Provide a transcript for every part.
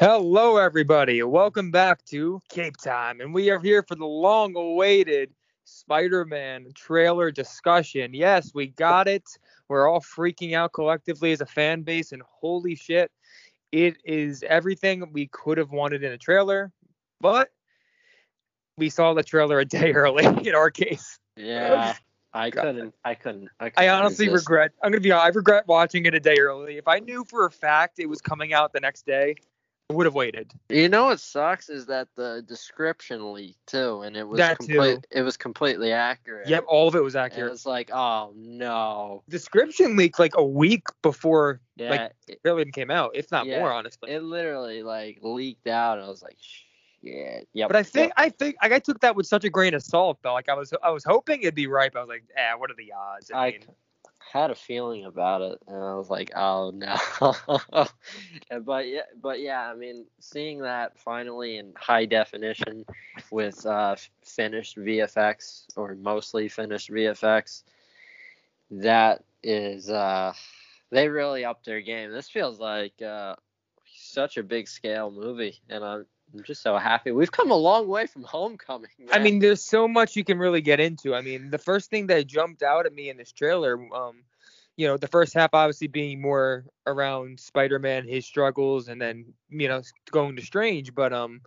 Hello, everybody. Welcome back to Cape Time, and we are here for the long-awaited Spider-Man trailer discussion. Yes, we got it. We're all freaking out collectively as a fan base, and holy shit, it is everything we could have wanted in a trailer, but we saw the trailer a day early in our case. Yeah, I couldn't. I couldn't. I, I couldn't honestly resist. regret. I'm gonna be. I regret watching it a day early. If I knew for a fact it was coming out the next day, I would have waited. You know what sucks is that the description leaked too, and it was That complete. too. It was completely accurate. Yep, all of it was accurate. it's like, oh no. Description leaked like a week before Yeah. Like, it, even came out, if not Yeah, more, honestly. it literally like leaked out, and I was like, shit. Yep. but I think yep. I think like, I took that with such a grain of salt though. Like I was I was hoping it'd be right, but I was like, eh, what are the odds? I mean, had a feeling about it, and I was like, oh no. But yeah, but yeah, I mean, seeing that finally in high definition with uh, finished VFX or mostly finished VFX, that is, uh, they really upped their game. This feels like uh, such a big scale movie, and I'm. I'm just so happy. We've come a long way from Homecoming. I mean, there's so much you can really get into. I mean, the first thing that jumped out at me in this trailer, um, you know, the first half obviously being more around Spider-Man, his struggles, and then you know going to Strange, but um,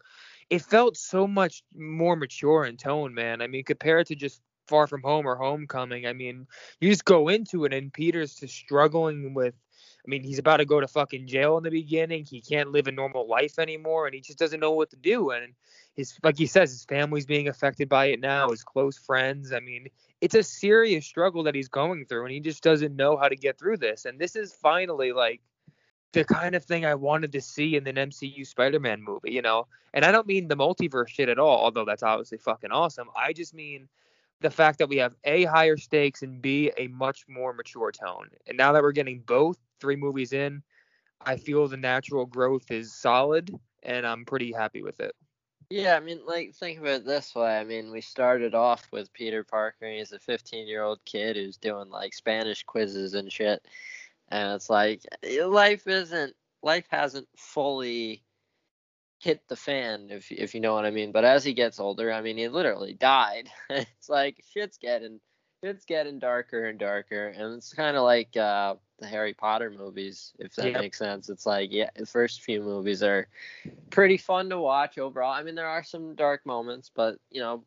it felt so much more mature in tone, man. I mean, compared to just Far From Home or Homecoming, I mean, you just go into it and Peter's just struggling with. I mean, he's about to go to fucking jail in the beginning. He can't live a normal life anymore, and he just doesn't know what to do. And his, like he says, his family's being affected by it now. His close friends. I mean, it's a serious struggle that he's going through, and he just doesn't know how to get through this. And this is finally like the kind of thing I wanted to see in an MCU Spider-Man movie, you know. And I don't mean the multiverse shit at all, although that's obviously fucking awesome. I just mean the fact that we have a higher stakes and b a much more mature tone. And now that we're getting both three movies in, I feel the natural growth is solid, and I'm pretty happy with it. Yeah, I mean, like, think of it this way. I mean, we started off with Peter Parker, he's a 15 year old kid who's doing, like, Spanish quizzes and shit. And it's like, life isn't, life hasn't fully hit the fan, if, if you know what I mean. But as he gets older, I mean, he literally died. it's like, shit's getting, shit's getting darker and darker. And it's kind of like, uh, the Harry Potter movies, if that Yep. makes sense. It's like, yeah, the first few movies are pretty fun to watch overall. I mean, there are some dark moments, but you know,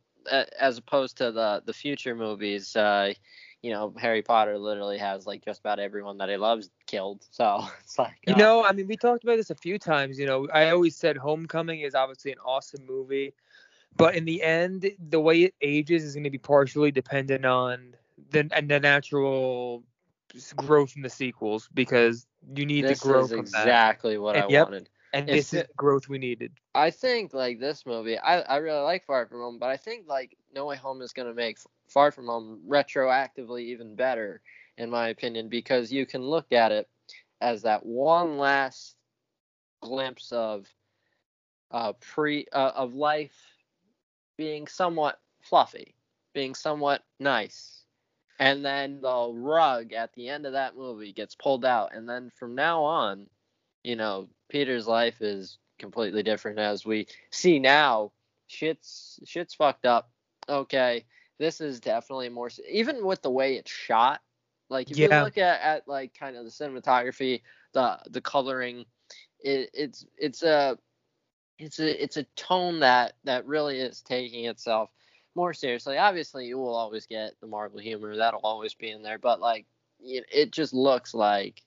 as opposed to the the future movies, uh, you know, Harry Potter literally has like just about everyone that he loves killed. So it's like, You uh, know, I mean, we talked about this a few times. You know, I always said Homecoming is obviously an awesome movie, but in the end, the way it ages is going to be partially dependent on the and the natural growth in the sequels because you need this to grow is from that. exactly what I And- yep. wanted. And if this is growth we needed. I think like this movie, I, I really like Far From Home, but I think like No Way Home is gonna make Far From Home retroactively even better, in my opinion, because you can look at it as that one last glimpse of uh pre uh, of life being somewhat fluffy, being somewhat nice. And then the rug at the end of that movie gets pulled out and then from now on, you know, Peter's life is completely different as we see now. Shit's shit's fucked up. Okay, this is definitely more even with the way it's shot. Like if you look at, at like kind of the cinematography, the the coloring, it, it's it's a it's a it's a tone that that really is taking itself more seriously. Obviously, you will always get the Marvel humor that'll always be in there, but like it, just looks like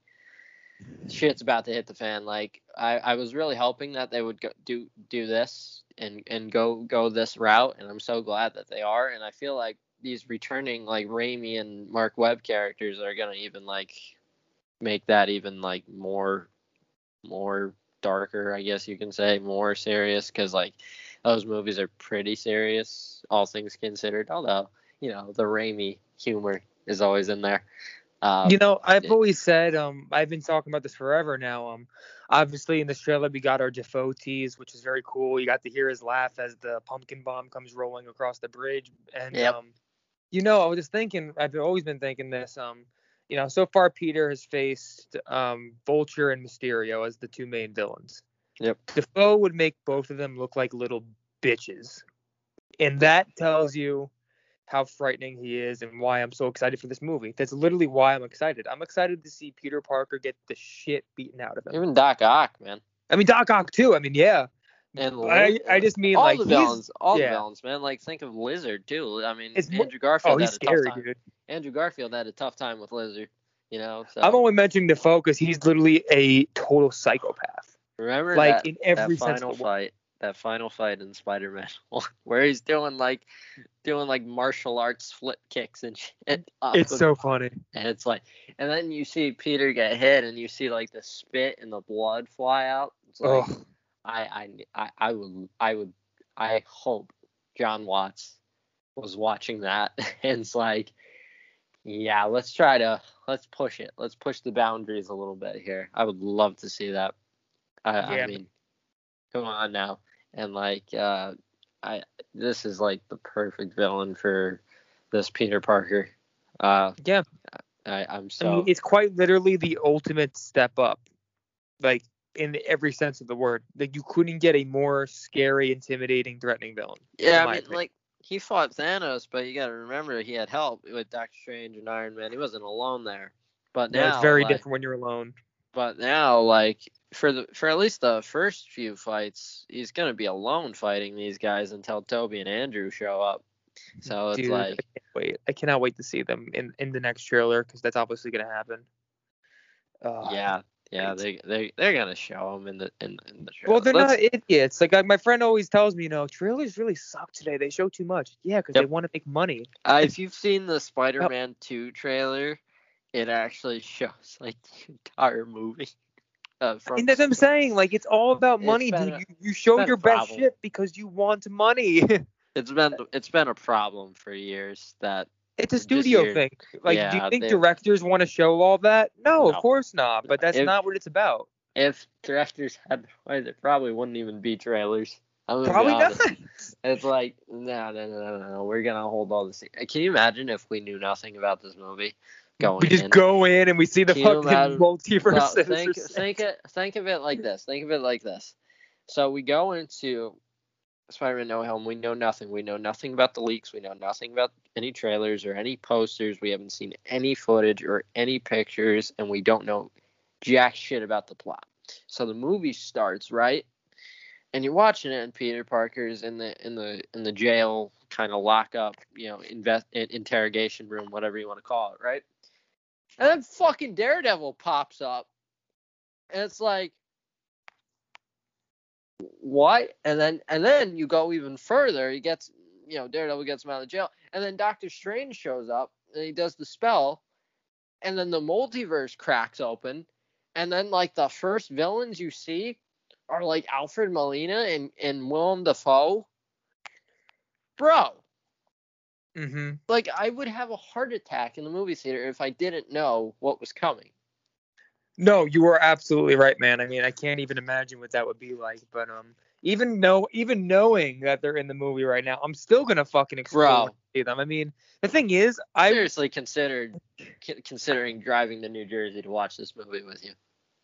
shit's about to hit the fan. Like I, I was really hoping that they would go, do do this and and go go this route, and I'm so glad that they are. And I feel like these returning like Raimi and Marc Webb characters are gonna even like make that even like more more darker, I guess you can say, more serious because like those movies are pretty serious, all things considered. Although you know the Raimi humor is always in there. Um, you know, I've yeah. always said, um, I've been talking about this forever now. Um, obviously in this trailer we got our Dafoe tease, which is very cool. You got to hear his laugh as the pumpkin bomb comes rolling across the bridge, and Yep. um, you know, I was just thinking, I've always been thinking this. Um, you know, so far Peter has faced um Vulture and Mysterio as the two main villains. Yep. Dafoe would make both of them look like little bitches. And that tells you how frightening he is and why I'm so excited for this movie. That's literally why I'm excited. I'm excited to see Peter Parker get the shit beaten out of him. Even Doc Ock, man. I mean Doc Ock too. I mean, yeah. And I, I just mean all like the villains, all yeah. the villains, man. Like think of Lizard too. I mean, It's Andrew Garfield Oh, he's had a scary, tough time. dude. Andrew Garfield had a tough time with Lizard. You know, so I'm only mentioning Dafoe focus. he's literally a total psychopath. remember Like that, in every that final fight, that final fight in Spider-Man, where he's doing like doing like martial arts flip kicks and shit. It's so funny. and it's like, and then you see Peter get hit, and you see like the spit and the blood fly out. It's like, Oh, I, I, I, I would, I would, I hope Jon Watts was watching that and it's like, yeah, let's try to, let's push it, let's push the boundaries a little bit here. I would love to see that. I, I mean, come on now, and like, uh, I, this is like the perfect villain for this Peter Parker. Uh, yeah. I, I'm I so. mean, it's quite literally the ultimate step up, like in every sense of the word. Like you couldn't get a more scary, intimidating, threatening villain. Yeah, I mean, opinion. like he fought Thanos, but you got to remember he had help with Doctor Strange and Iron Man. He wasn't alone there. But Yeah, it's very like, different when you're alone. But now, like for the for at least the first few fights, he's gonna be alone fighting these guys until Tobey and Andrew show up. So it's Dude, like, I can't wait. I cannot wait to see them in in the next trailer because that's obviously gonna happen. Uh, yeah, yeah, they they they're gonna show them in the in, in the trailer. Well, they're Let's- not idiots. Like I, my friend always tells me, you know, trailers really suck today. They show too much. Yeah, because Yep. they want to make money. Uh, if you've seen the Spider-Man 2 trailer, it actually shows like the entire movie. Uh, I from mean, that's what I'm saying. Like it's all about money, dude. a- You, you show your best shit because you want money. It's been it's been a problem for years that it's a studio your- thing. Like, do you think they- directors want to show all that? No, No. of course not. But that's If- not what it's about. if directors had way, there probably wouldn't even be trailers. Probably not. It's like no, no, no, no, no. We're gonna hold all this. Can you imagine if we knew nothing about this movie going We just in? go in and we see the Can fucking multiverse. Well, think think it think of it like this. Think of it like this. So we go into Spider-Man No Home. We know nothing. We know nothing about the leaks. We know nothing about any trailers or any posters. We haven't seen any footage or any pictures, and we don't know jack shit about the plot. So the movie starts right, and you're watching it, and Peter Parker's in the in the in the jail kind of lockup, you know, invest interrogation room, whatever you want to call it, right? And then fucking Daredevil pops up. And it's like what? And then and then you go even further. He gets you know, Daredevil gets him out of jail. And then Doctor Strange shows up and he does the spell. And then the multiverse cracks open. And then like the first villains you see are like Alfred Molina and, and Willem Dafoe. Bro, Mhm. like I would have a heart attack in the movie theater if I didn't know what was coming. No, you are absolutely right, man. I mean, I can't even imagine what that would be like. But um, even know, even knowing that they're in the movie right now, I'm still gonna fucking explore see them. I mean, the thing is, I seriously considered c- considering driving to New Jersey to watch this movie with you.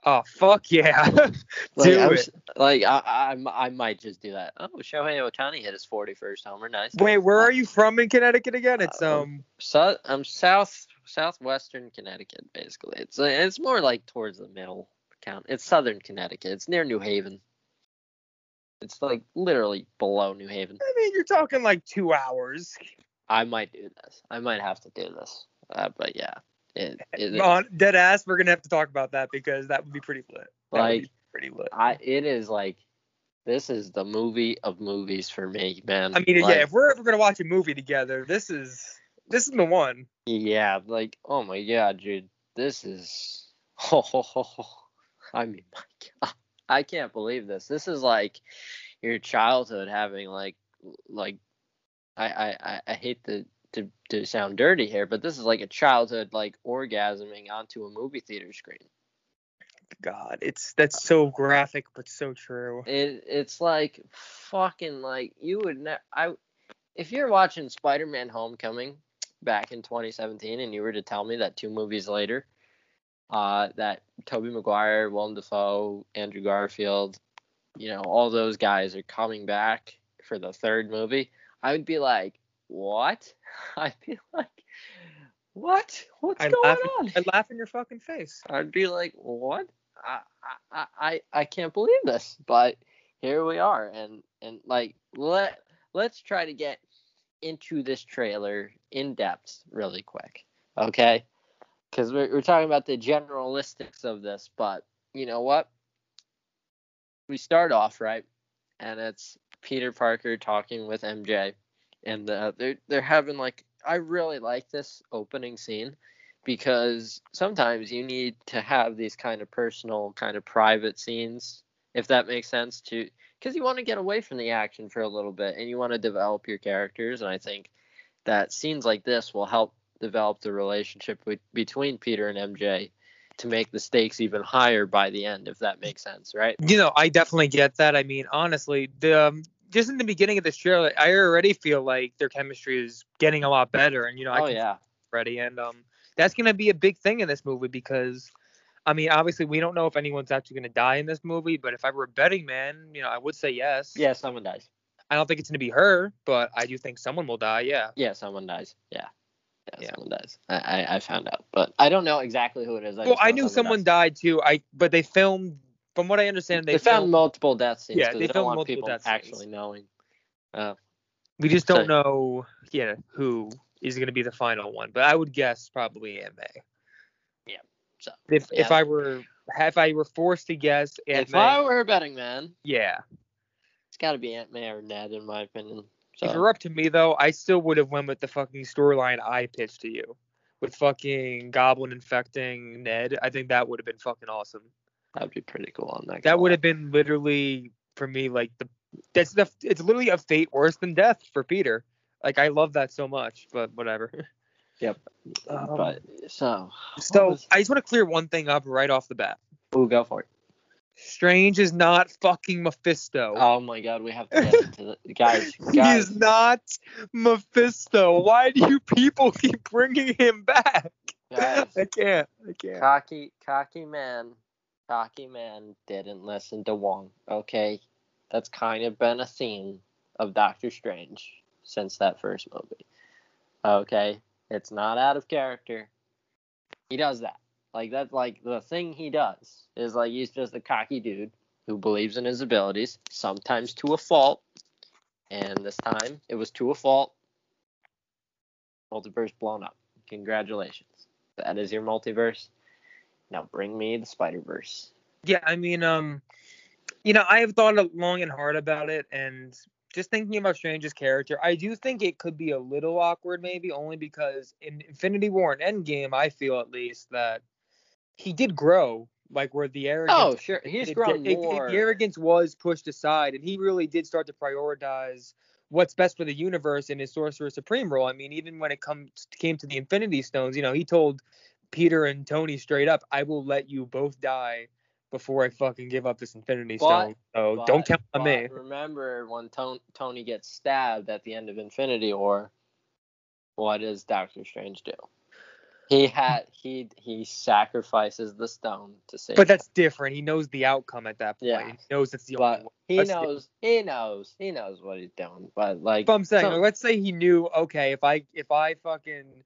oh fuck yeah, Like, do it. Like I, I, I might just do that. Oh, Shohei Ohtani hit his 41st homer. Nice. Wait, where are you from in Connecticut again? It's Uh, um, So I'm south southwestern Connecticut, basically. It's uh, it's more like towards the middle count. It's southern Connecticut. It's near New Haven. It's like literally below New Haven. I mean, you're talking like two hours. I might do this. I might have to do this. Uh, but yeah, it, it, On dead ass, we're gonna have to talk about that because that would be pretty lit. That like pretty lit. I it is like this is the movie of movies for me, man. I mean, Like, yeah, if we're ever gonna watch a movie together, this is this is the one. Yeah, like oh my god, dude, this is. Ho, ho, ho, ho. I mean, my god, I can't believe this. This is like your childhood having like like I I I, hate to, to to sound dirty here, but this is like a childhood like orgasming onto a movie theater screen. God, it's that's so graphic but so true. It it's like fucking like you would ne- I if you're watching Spider-Man Homecoming back in 2017 and you were to tell me that two movies later uh that Tobey Maguire, Willem Dafoe, Andrew Garfield you know, all those guys are coming back for the third movie, I would be like, what? I'd be like, what? What's I'd going on? I'd laugh in your fucking face. I'd be like, what? I, I, I, I can't believe this, but here we are, and and like let let's try to get into this trailer in depth really quick, okay? Because we're we're talking about the generalistics of this, but you know what? We start off right, and it's Peter Parker talking with MJ, and uh, they're they're having like I really like this opening scene because sometimes you need to have these kind of personal, kind of private scenes, if that makes sense, to because you want to get away from the action for a little bit and you want to develop your characters. And I think that scenes like this will help develop the relationship with, between Peter and MJ to make the stakes even higher by the end, if that makes sense, right? You know, I definitely get that. I mean, honestly, the um, just in the beginning of this trailer, I already feel like their chemistry is getting a lot better, and you know, I oh can yeah, already, and um, that's gonna be a big thing in this movie because, I mean, obviously we don't know if anyone's actually gonna die in this movie, but if I were a betting man, you know, I would say yes. yeah, someone dies. I don't think it's gonna be her, but I do think someone will die. Yeah. Yeah, someone dies. Yeah. Yeah, Yeah. someone dies. I, I, I found out, but I don't know exactly who it is. I Well, I knew someone dies. died too. I but they filmed, from what I understand, They, they, found multiple death scenes. Yeah, they don't filmed multiple people death scenes. actually knowing. Uh, We just don't know, yeah, who is gonna be the final one, but I would guess probably Aunt May. Yeah, so, if if. I were if I were forced to guess, Aunt if May, I were a betting man, yeah. it's got to be Aunt May or Ned, in my opinion. So If it were up to me though, I still would have went with the fucking storyline I pitched to you, with fucking Goblin infecting Ned. I think that would have been fucking awesome. that'd be pretty cool on that. That would have been literally for me like the that's the it's literally a fate worse than death for Peter. Like I love that so much, but whatever. Yep. Um, but so, so was- I just want to clear one thing up right off the bat. ooh, go for it. Strange is not fucking Mephisto. Oh my God, we have to get into the guys. He guys, is not Mephisto. Why do you people keep bringing him back? Guys. I can't. I can't. cocky, cocky man, cocky man didn't listen to Wong. Okay, that's kind of been a theme of Doctor Strange since that first movie. Okay, it's not out of character. He does that. Like that's like the thing he does is like he's just a cocky dude who believes in his abilities, sometimes to a fault. And this time it was to a fault. Multiverse blown up. Congratulations. That is your multiverse. Now bring me the Spider Verse. Yeah, I mean, um, you know, I have thought long and hard about it, and just thinking about Strange's character, I do think it could be a little awkward, maybe only because in Infinity War and Endgame, I feel at least that he did grow, like where the arrogance. Oh, sure. He's it- grown it- it- more. the arrogance was pushed aside, and he really did start to prioritize what's best for the universe in his Sorcerer Supreme role. I mean, even when it comes came to the Infinity Stones, you know, he told Peter and Tony straight up, "I will let you both die before I fucking give up this Infinity But- Stone." So But- don't count on me. Remember when Ton- Tony gets stabbed at the end of Infinity War? What does Doctor Strange do? He had he he sacrifices the stone to save. But that's different. He knows the outcome at that point. Yeah. He knows it's the only but way. he knows he knows he knows what he's doing. But like But I'm saying, so- like, let's say he knew, okay, if I if I fucking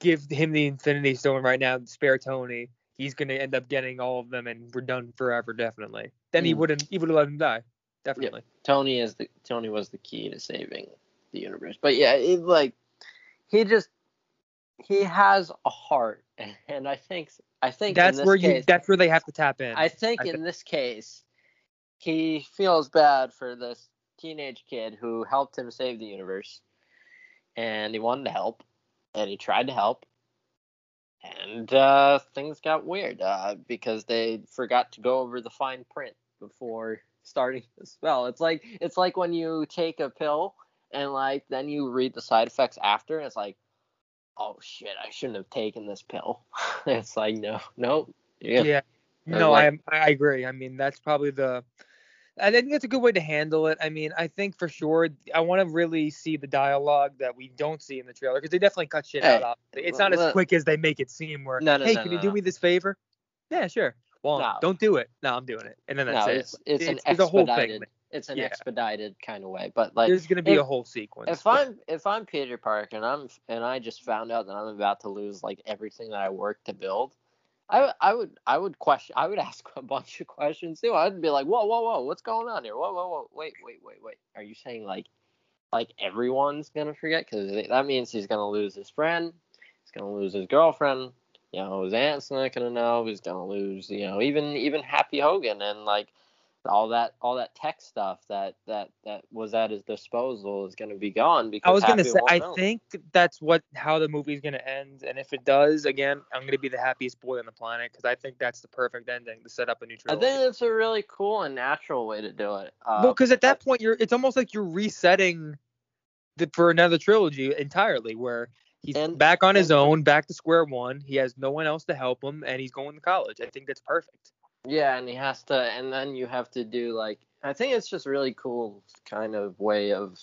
give him the Infinity Stone right now, spare Tony, he's gonna end up getting all of them, and we're done forever, definitely. Then he Mm. wouldn't, he would have let him die, definitely. Tony is the Tony was the key to saving the universe. But yeah, it like he just he has a heart, and I think I think in That's this where you, case, that's where they have to tap in. I think I in this case he feels bad for this teenage kid who helped him save the universe, and he wanted to help, and he tried to help. And uh, things got weird uh, because they forgot to go over the fine print before starting the spell. It's like it's like when you take a pill and like then you read the side effects after, and it's like, oh shit, I shouldn't have taken this pill. it's like no, no, yeah. yeah, No, like- I I agree. I mean, that's probably the. I think that's a good way to handle it. I mean, I think for sure, I want to really see the dialogue that we don't see in the trailer because they definitely cut shit Hey, out. Obviously. It's not as quick as they make it seem. Where, No, no, hey, no, can you do me this favor? Yeah, sure. Wong, No. don't do it. No, I'm doing it, and then that's no, it. it's it's, an it's a whole thing. expedited. It's an Yeah. expedited kind of way, but like There's gonna be if- a whole sequence. if I'm if I'm Peter Parker and I'm and I just found out that I'm about to lose like everything that I worked to build, I I would I would question I would ask a bunch of questions too. I'd be like, whoa whoa whoa, what's going on here? Whoa whoa whoa, wait wait wait wait, are you saying like like everyone's gonna forget? Because that means he's gonna lose his friend, he's gonna lose his girlfriend. You know, his aunt's not gonna know. He's gonna lose. You know, even even Happy Hogan and like all that all that tech stuff that that that was at his disposal is going to be gone because I was gonna say, I know. think that's what how the movie's gonna end, and if it does, again, I'm gonna be the happiest boy on the planet because I think that's the perfect ending to set up a new trilogy. I think it's a really cool and natural way to do it. Uh, well, because at that point, you're it's almost like you're resetting the for another trilogy entirely, where he's And- back on his own, back to square one. He has no one else to help him, and he's going to college. I think that's perfect. Yeah, and he has to, and then you have to do like I think it's just really cool kind of way of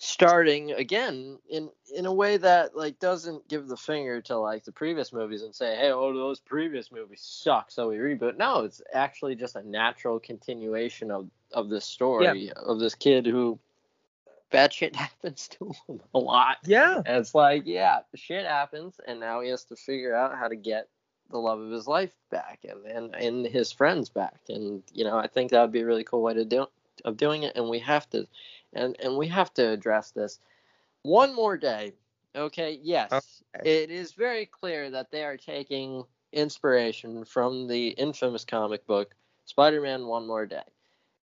starting again in in a way that like doesn't give the finger to like the previous movies and say hey oh those previous movies suck so we reboot. No it's actually just a natural continuation of of this story of this kid who bad shit happens to him a lot. Yeah. and it's like, yeah, shit happens, and now he has to figure out how to get the love of his life back and and, and his friends back. And you know, I think that would be a really cool way to do of doing it. And we have to, and and we have to address this one more day. Okay, yes, Okay. it is very clear that they are taking inspiration from the infamous comic book Spider-Man One More Day.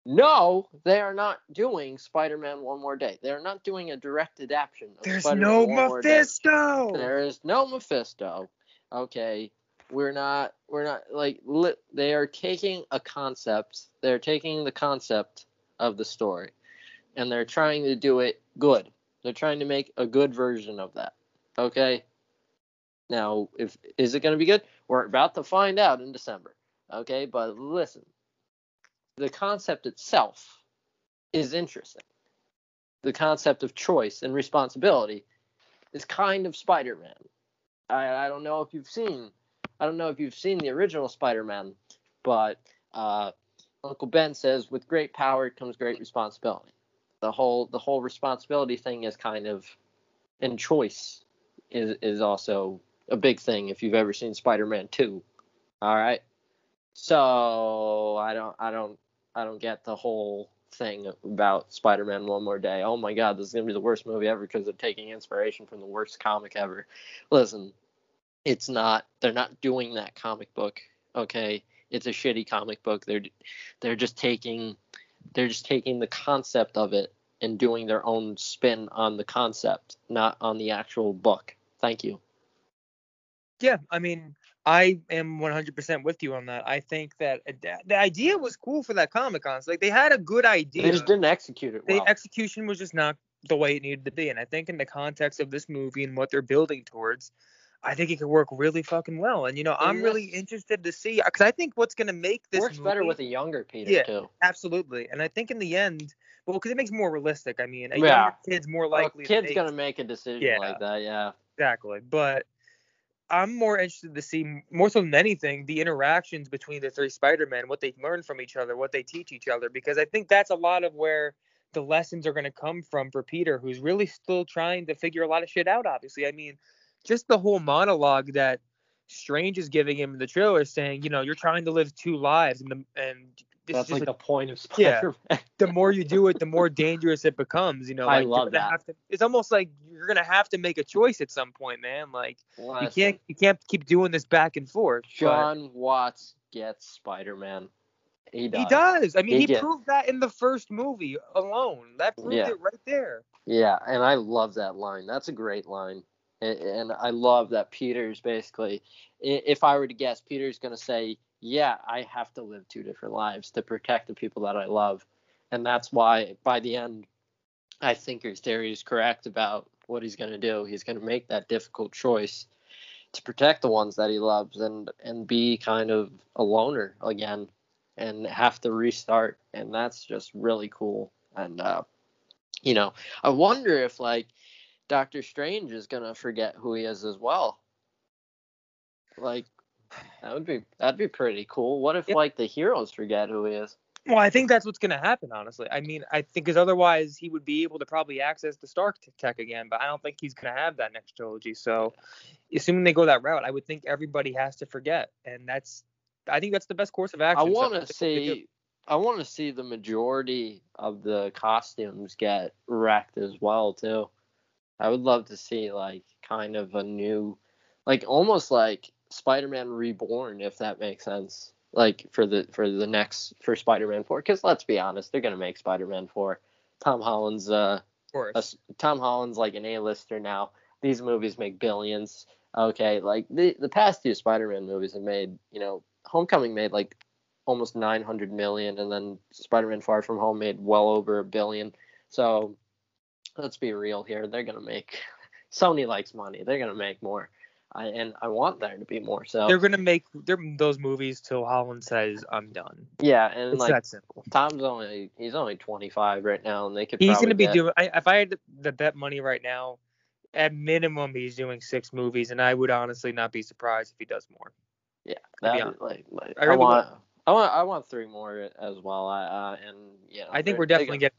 No, they are not doing Spider-Man One More Day. They are not doing a direct adaptation. Of There's Spider-Man no One. Mephisto. There is no Mephisto. Okay, we're not. We're not like li- they are taking a concept. They're taking the concept of the story, and they're trying to do it good. They're trying to make a good version of that. Okay. Now, if is it going to be good? We're about to find out in December. Okay, but listen, the concept itself is interesting. The concept of choice and responsibility is kind of Spider-Man. I, I don't know if you've seen I don't know if you've seen the original Spider-Man, but uh, Uncle Ben says with great power comes great responsibility. The whole the whole responsibility thing is kind of and choice is is also a big thing if you've ever seen Spider-Man 2. All right. So I don't I don't I don't get the whole thing about Spider-Man One More Day. Oh my God, this is gonna be the worst movie ever because they're taking inspiration from the worst comic ever. Listen, it's not. They're not doing that comic book. Okay, it's a shitty comic book. They're they're just taking they're just taking the concept of it and doing their own spin on the concept, not on the actual book. Thank you. Yeah, I mean, I am 100% with you on that. I think that uh, the idea was cool for that Comic Con. Like they had a good idea. They just didn't execute it the well. execution was just not the way it needed to be. And I think in the context of this movie and what they're building towards, I think it could work really fucking well. And you know, I'm And really interested to see uh, because I think what's gonna make this Works better with a younger Peter Yeah. too. absolutely. And I think in the end, well, because it makes it more realistic. I mean, a Yeah. younger kid's more Well, likely. to kid's make- gonna make a decision Yeah. like that. Yeah. Exactly. But I'm more interested to see more so than anything the interactions between the three Spider-Men, what they learn from each other, what they teach each other, because I think that's a lot of where the lessons are going to come from for Peter, who's really still trying to figure a lot of shit out. Obviously, I mean, just the whole monologue that Strange is giving him in the trailer, saying, you know, you're trying to live two lives, and the, and this That's is like a the point of Yeah. Spider-Man. the more you do it, the more dangerous it becomes. You know, I like, you're love that. To, it's almost like you're gonna have to make a choice at some point, man. Like you can't you can't keep doing this back and forth. but Jon Watts gets Spider-Man. He does. he does. I mean, He he, proved that in the first movie alone. That proved Yeah. it right there. Yeah, and I love that line. That's a great line. And I love that Peter's basically, if I were to guess, Peter's going to say, Yeah, I have to live two different lives to protect the people that I love. And that's why by the end, I think his theory is correct about what he's going to do. He's going to make that difficult choice to protect the ones that he loves and, and be kind of a loner again and have to restart. And that's just really cool. And, uh, you know, I wonder if like Doctor Strange is gonna forget who he is as well. Like That would be that'd be pretty cool. What if Yeah. like the heroes forget who he is? Well, I think that's what's going to happen, honestly. I mean, I think because otherwise he would be able to probably access the Stark tech again, but I don't think he's going to have that next trilogy. So, assuming they go that route, I would think everybody has to forget, and that's, I think that's the best course of action. So want to do. see. I want to see the majority of the costumes get wrecked as well too. I would love to see like kind of a new, like almost like Spider-Man Reborn, if that makes sense. Like for the for the next for Spider-Man 4, because let's be honest, they're gonna make Spider-Man 4. Tom Holland's uh Of course. Tom Holland's like an A-lister now. These movies make billions. Okay, like the the past two Spider-Man movies have made, you know, Homecoming made like almost 900 million, and then Spider-Man Far From Home made well over a billion. So let's be real here. They're gonna make. Sony likes money. They're gonna make more. I, and I want there to be more. So They're going to make those movies till Holland says, I'm done. yeah, and It's like that simple. Tom's only he's only 25 right now, and they could. He's going to be get- doing, I, if I had to bet money right now, at minimum, he's doing six movies, and I would honestly not be surprised if he does more. Yeah, that like, like I I, really want I want I want three more as well. I uh, and you know, I think we're definitely getting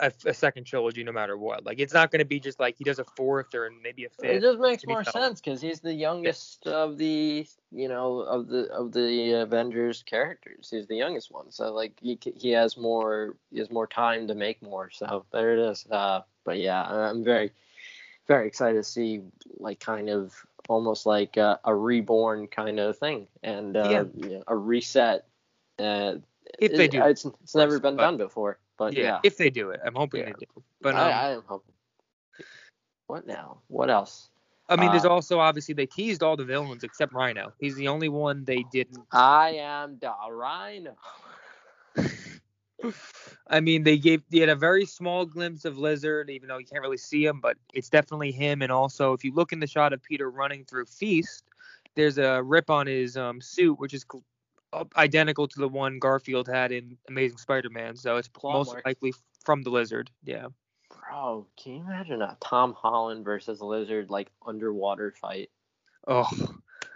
a, a second trilogy no matter what. Like it's not going to be just like he does a fourth or maybe a fifth. It just makes more sense because he's the youngest of the you know of the of the Avengers characters. He's the youngest one, so like he he has more he has more time to make more. So there it is. Uh, but yeah, I'm very very excited to see like kind of almost like a, a reborn kind of thing and uh, Yeah. you know, a reset. Uh, If they do, it's it's never been but- done before. But yeah, yeah, if they do it, I'm hoping Yeah. they do. But um, I, I, am hoping. What now? What else? I mean, there's uh, also obviously they teased all the villains except Rhino. He's the only one they didn't. I am the Rhino. I mean, they gave they had a very small glimpse of Lizard, even though you can't really see him, but it's definitely him. And also, if you look in the shot of Peter running through Feast, there's a rip on his um, suit, which is identical to the one Garfield had in Amazing Spider-Man. So it's Claw most marks. likely from the Lizard. Yeah. Bro, can you imagine a Tom Holland versus Lizard like underwater fight? Oh,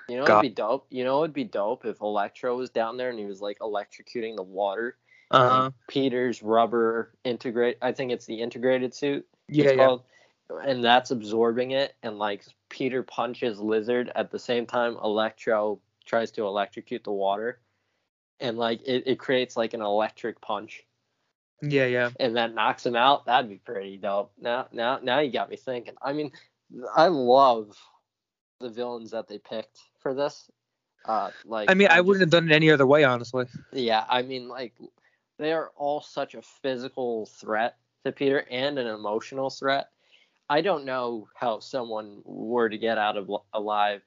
You know God. it'd be dope. You know it'd be dope if Electro was down there and he was like electrocuting the water. uh huh. Peter's rubber integrate. I think it's the integrated suit. Yeah, yeah. called, and that's absorbing it. And like Peter punches Lizard at the same time. Electro tries to electrocute the water, and like it, it creates like an electric punch. Yeah, yeah. and that knocks him out, that'd be pretty dope. Now, now, now you got me thinking. I mean, I love the villains that they picked for this. Uh, like, I mean, I wouldn't have done it any other way, honestly. Yeah, I mean, like, they are all such a physical threat to Peter and an emotional threat. I don't know how someone were to get out of alive.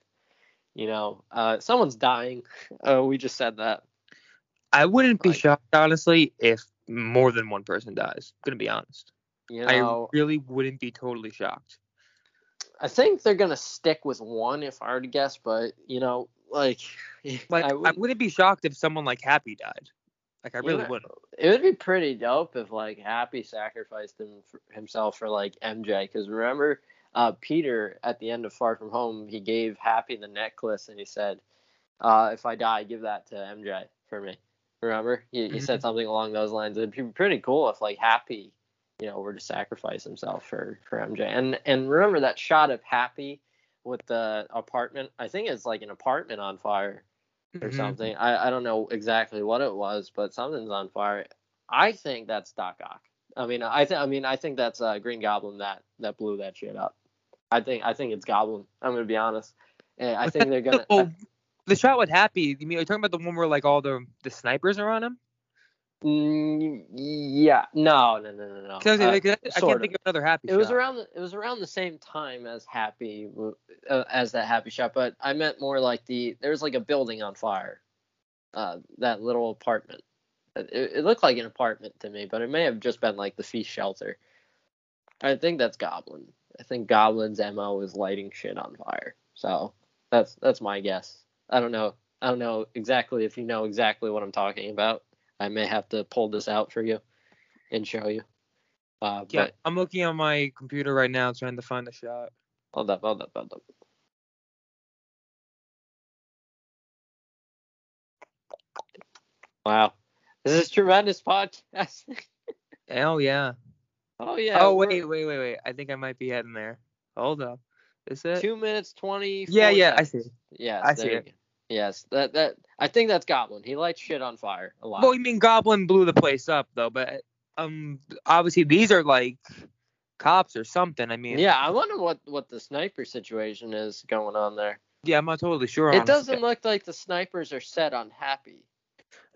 You know, uh, someone's dying. Uh, we just said that. I wouldn't be Like- shocked, honestly, if more than one person dies. gonna be honest. You know, I really wouldn't be totally shocked. I think they're gonna stick with one if I were to guess, but you know, like, Like I, I would, wouldn't be shocked if someone like Happy died. Like I really Yeah. wouldn't. it would be pretty dope if like Happy sacrificed him for, himself for like MJ, because remember, uh, Peter at the end of Far From Home, he gave Happy the necklace and he said, uh, "If I die, give that to MJ for me." Remember, he, he said something along those lines. It'd be pretty cool if like Happy, you know, were to sacrifice himself for for MJ. And and remember that shot of Happy with the apartment. I think it's like an apartment on fire or Mhm. something. I, I don't know exactly what it was, but something's on fire. I think that's Doc Ock. I mean, I think I mean I think that's uh, Green Goblin that that blew that shit up. I think I think it's Goblin. I'm gonna be honest. And I think they're gonna. Well, the shot with Happy, you mean are you talking about the one where like all the the snipers are on him? Mm, yeah. No, no, no, no, no. Uh, like, I, I can't of. think of another Happy It was around the, it was around the same time as Happy uh, as that Happy shot, but I meant more like the there was like a building on fire, uh, that little apartment. It, it looked like an apartment to me, but it may have just been like the feast shelter. I think that's Goblin. I think Goblin's mo is lighting shit on fire. So that's that's my guess. I don't know. I don't know exactly if you know exactly what I'm talking about. I may have to pull this out for you and show you. Uh, Yeah, but I'm looking on my computer right now trying to find the shot. Hold up, hold up, hold up. Wow. This is tremendous podcast. Oh yeah. oh yeah. oh wait, wait, wait, wait. I think I might be heading there. Hold up. Is it? Two minutes twenty. Yeah, yeah, I see. Yeah. I see it. Yes, that that I think that's Goblin. He lights shit on fire a lot. Well, you mean Goblin blew the place up though, but um, obviously these are like cops or something. I mean, yeah, I wonder what what the sniper situation is going on there. yeah, I'm not totally sure. It honestly. doesn't look like the snipers are set on happy.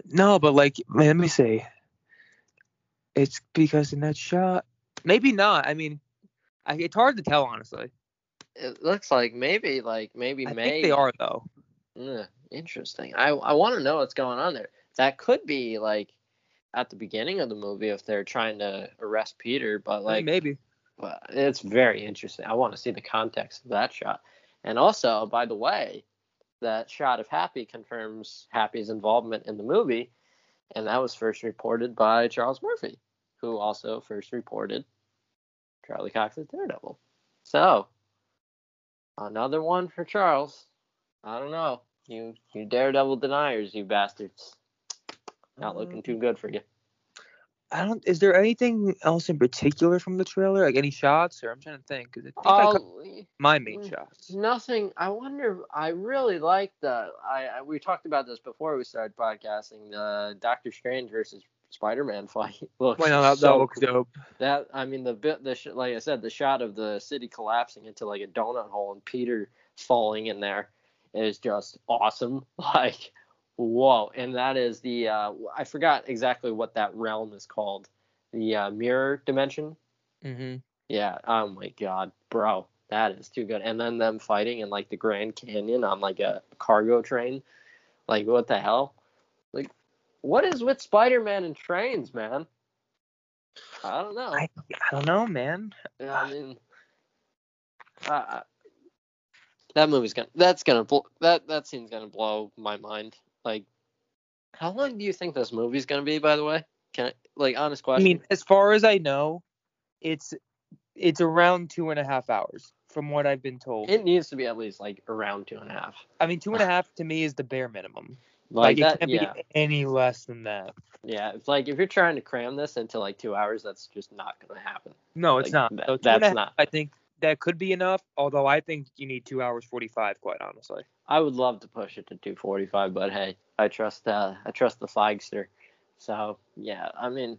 No, but like, let me see. It's because in that shot, maybe not. I mean, I, it's hard to tell honestly. It looks like maybe like maybe I May. think they are though. Interesting. I I want to know what's going on there. That could be like at the beginning of the movie if they're trying to arrest Peter, but mm, like maybe. but it's very interesting. I want to see the context of that shot. And also, by the way, that shot of Happy confirms Happy's involvement in the movie, and that was first reported by Charles Murphy, who also first reported Charlie Cox's Daredevil. So, another one for Charles. I don't know. You you Daredevil deniers, you bastards. Not looking too good for you. I don't. Is there anything else in particular from the trailer? Like any shots, or I'm trying to think. Cause I think I Oh, my main shots. Nothing. I wonder. I really like the. I, I we talked about this before we started podcasting. The Doctor Strange versus Spider-Man fight. No, that, that so looks dope. That I mean the bit. The sh- like I said, the shot of the city collapsing into like a donut hole and Peter falling in there is just awesome. Like whoa! And that is the. Uh, I forgot exactly what that realm is called. The uh, mirror dimension. Mm-hmm. Yeah. Oh my god, bro, that is too good. And then them fighting in like the Grand Canyon on like a cargo train. Like what the hell? Like what is with Spider-Man and trains, man? I don't know. I, I don't know, man. I mean, uh, uh, that movie's gonna. That's gonna. Bl- that that scene's gonna blow my mind. Like, how long do you think this movie's gonna be? By the way, can I, like honest question. I mean, as far as I know, it's it's around two and a half hours from what I've been told. it needs to be at least like around two and a half. I mean, two and a half to me is the bare minimum. Like, Like, that. it can't yeah. be any less than that. Yeah, it's like if you're trying to cram this into like two hours, that's just not gonna happen. No, it's Like, not. that- So that's not. I think that could be enough. Although I think you need two hours forty-five, quite honestly. I would love to push it to 245, but hey, I trust uh, I trust the flagster. So yeah, I mean,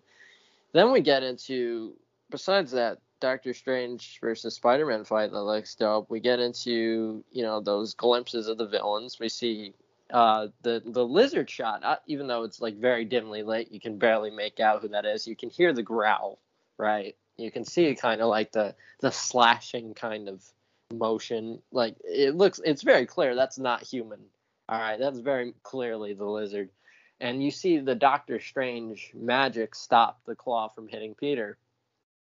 then we get into besides that Doctor Strange versus Spider-Man fight that looks dope. We get into you know those glimpses of the villains. We see uh, the the lizard shot, uh, even though it's like very dimly lit, you can barely make out who that is. You can hear the growl, right? You can see kind of like the the slashing kind of motion. Like it looks, it's very clear that's not human. All right, that's very clearly the lizard. And you see the Doctor Strange magic stop the claw from hitting Peter,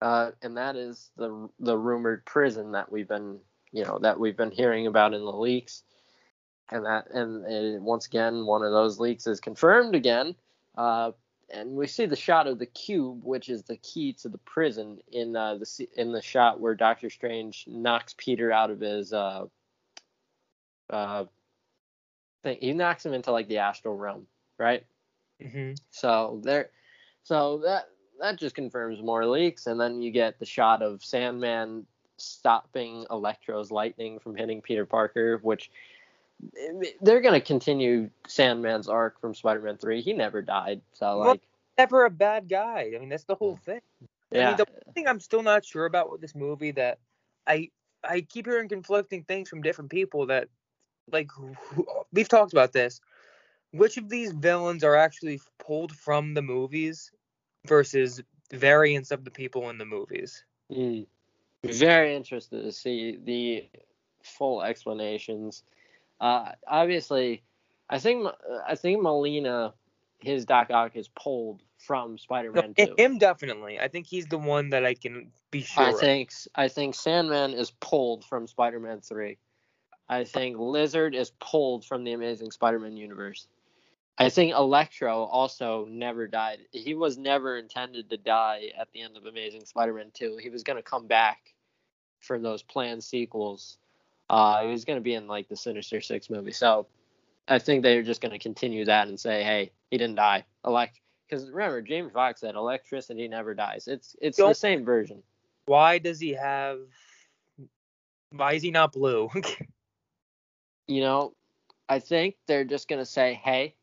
uh, and that is the the rumored prison that we've been, you know, that we've been hearing about in the leaks. And that, and, and once again, one of those leaks is confirmed again. Uh, and we see the shot of the cube, which is the key to the prison in uh, the in the shot where Doctor Strange knocks Peter out of his uh, uh, thing. He knocks him into like the astral realm, right? Mm-hmm. So there, so that that just confirms more leaks, and then you get the shot of Sandman stopping Electro's lightning from hitting Peter Parker, which they're gonna continue Sandman's arc from Spider-Man Three. He never died, so Well, like, Never a bad guy. I mean, that's the whole thing. I yeah, mean, the one thing I'm still not sure about with this movie that I I keep hearing conflicting things from different people that like who, we've talked about this. Which of these villains are actually pulled from the movies versus variants of the people in the movies? Mm. Very interested to see the full explanations. Uh, obviously, I think I think Molina, his Doc Ock is pulled from Spider-Man hi- 2. him definitely. I think he's the one that I can be sure. I of. think I think Sandman is pulled from Spider-Man 3. I think Lizard is pulled from the Amazing Spider-Man universe. I think Electro also never died. He was never intended to die at the end of Amazing Spider-Man 2. He was going to come back for those planned sequels. Uh, he was going to be in like the Sinister Six movie. So I think they're just going to continue that and say, hey, he didn't die. Elect, because remember, Jamie Foxx said electricity never dies. It's it's Don't- the same version. Why does he have? Why is he not blue? You know, I think they're just going to say, hey,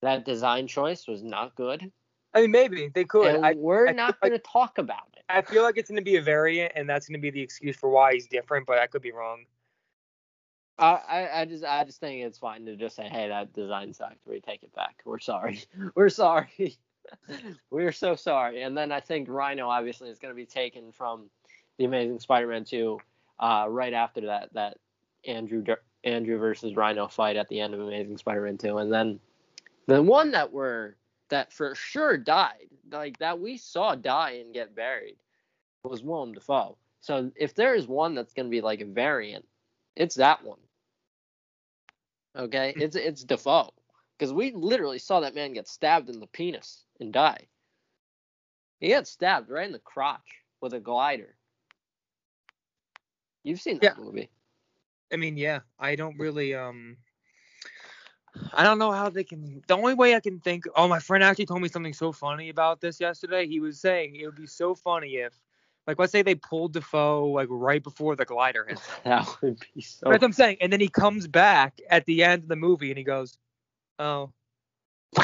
that design choice was not good, I mean, maybe they could. and I we're I not to talk about it. I feel like it's going to be a variant, and that's going to be the excuse for why he's different. But I could be wrong. I, I, just I just think it's fine to just say, hey, that design sucked. We take it back. We're sorry. We're sorry. We're so sorry. And then I think Rhino obviously is going to be taken from the Amazing Spider-Man 2 uh, right after that that Andrew Andrew versus Rhino fight at the end of Amazing Spider-Man 2, and then the one that were that for sure died, like that we saw die and get buried, was Willem Dafoe. So if there is one that's going to be like a variant, it's that one. Okay, it's it's Dafoe because we literally saw that man get stabbed in the penis and die. He got stabbed right in the crotch with a glider. You've seen that Yeah. movie. I mean, yeah, I don't really um I don't know how they can the only way I can think oh my friend actually told me something so funny about this yesterday. He was saying it would be so funny if like let's say they pulled Dafoe like right before the glider hits. That would be so. That's what I'm saying. And then he comes back at the end of the movie and he goes, Oh.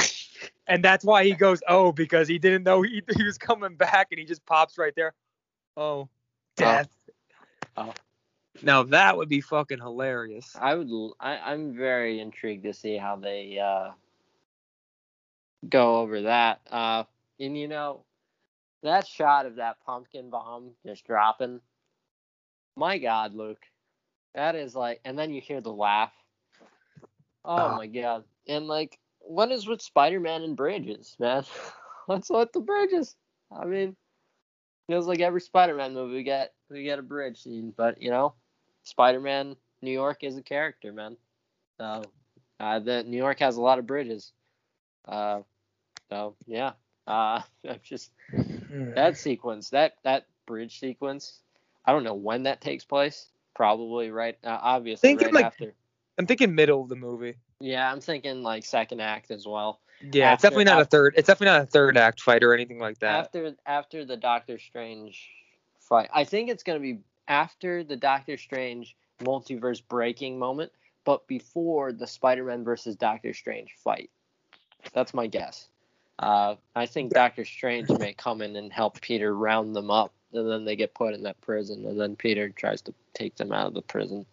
And that's why he goes, Oh, because he didn't know he, he was coming back and he just pops right there. Oh. Death. Oh. Now that would be fucking hilarious. I would. I, am very intrigued to see how they uh, go over that. Uh, and you know, that shot of that pumpkin bomb just dropping. My God, Luke, that is like. And then you hear the laugh. Oh Ah. my God! And like, what is with Spider-Man and bridges, man? What's with the bridges? I mean, feels like every Spider-Man movie we get we get a bridge scene, but you know, Spider-Man New York is a character, man. So uh, the New York has a lot of bridges. Uh, so yeah, uh, I'm just that sequence, that that bridge sequence. I don't know when that takes place. Probably right, uh, obviously Thinking right like- after. I'm thinking middle of the movie. Yeah, I'm thinking like second act as well. Yeah, it's definitely not a third. It's definitely not a third act fight or anything like that. After after the Doctor Strange fight, I think it's gonna be after the Doctor Strange multiverse breaking moment, but before the Spider-Man versus Doctor Strange fight. That's my guess. Uh, I think Doctor Strange may come in and help Peter round them up, and then they get put in that prison, and then Peter tries to take them out of the prison,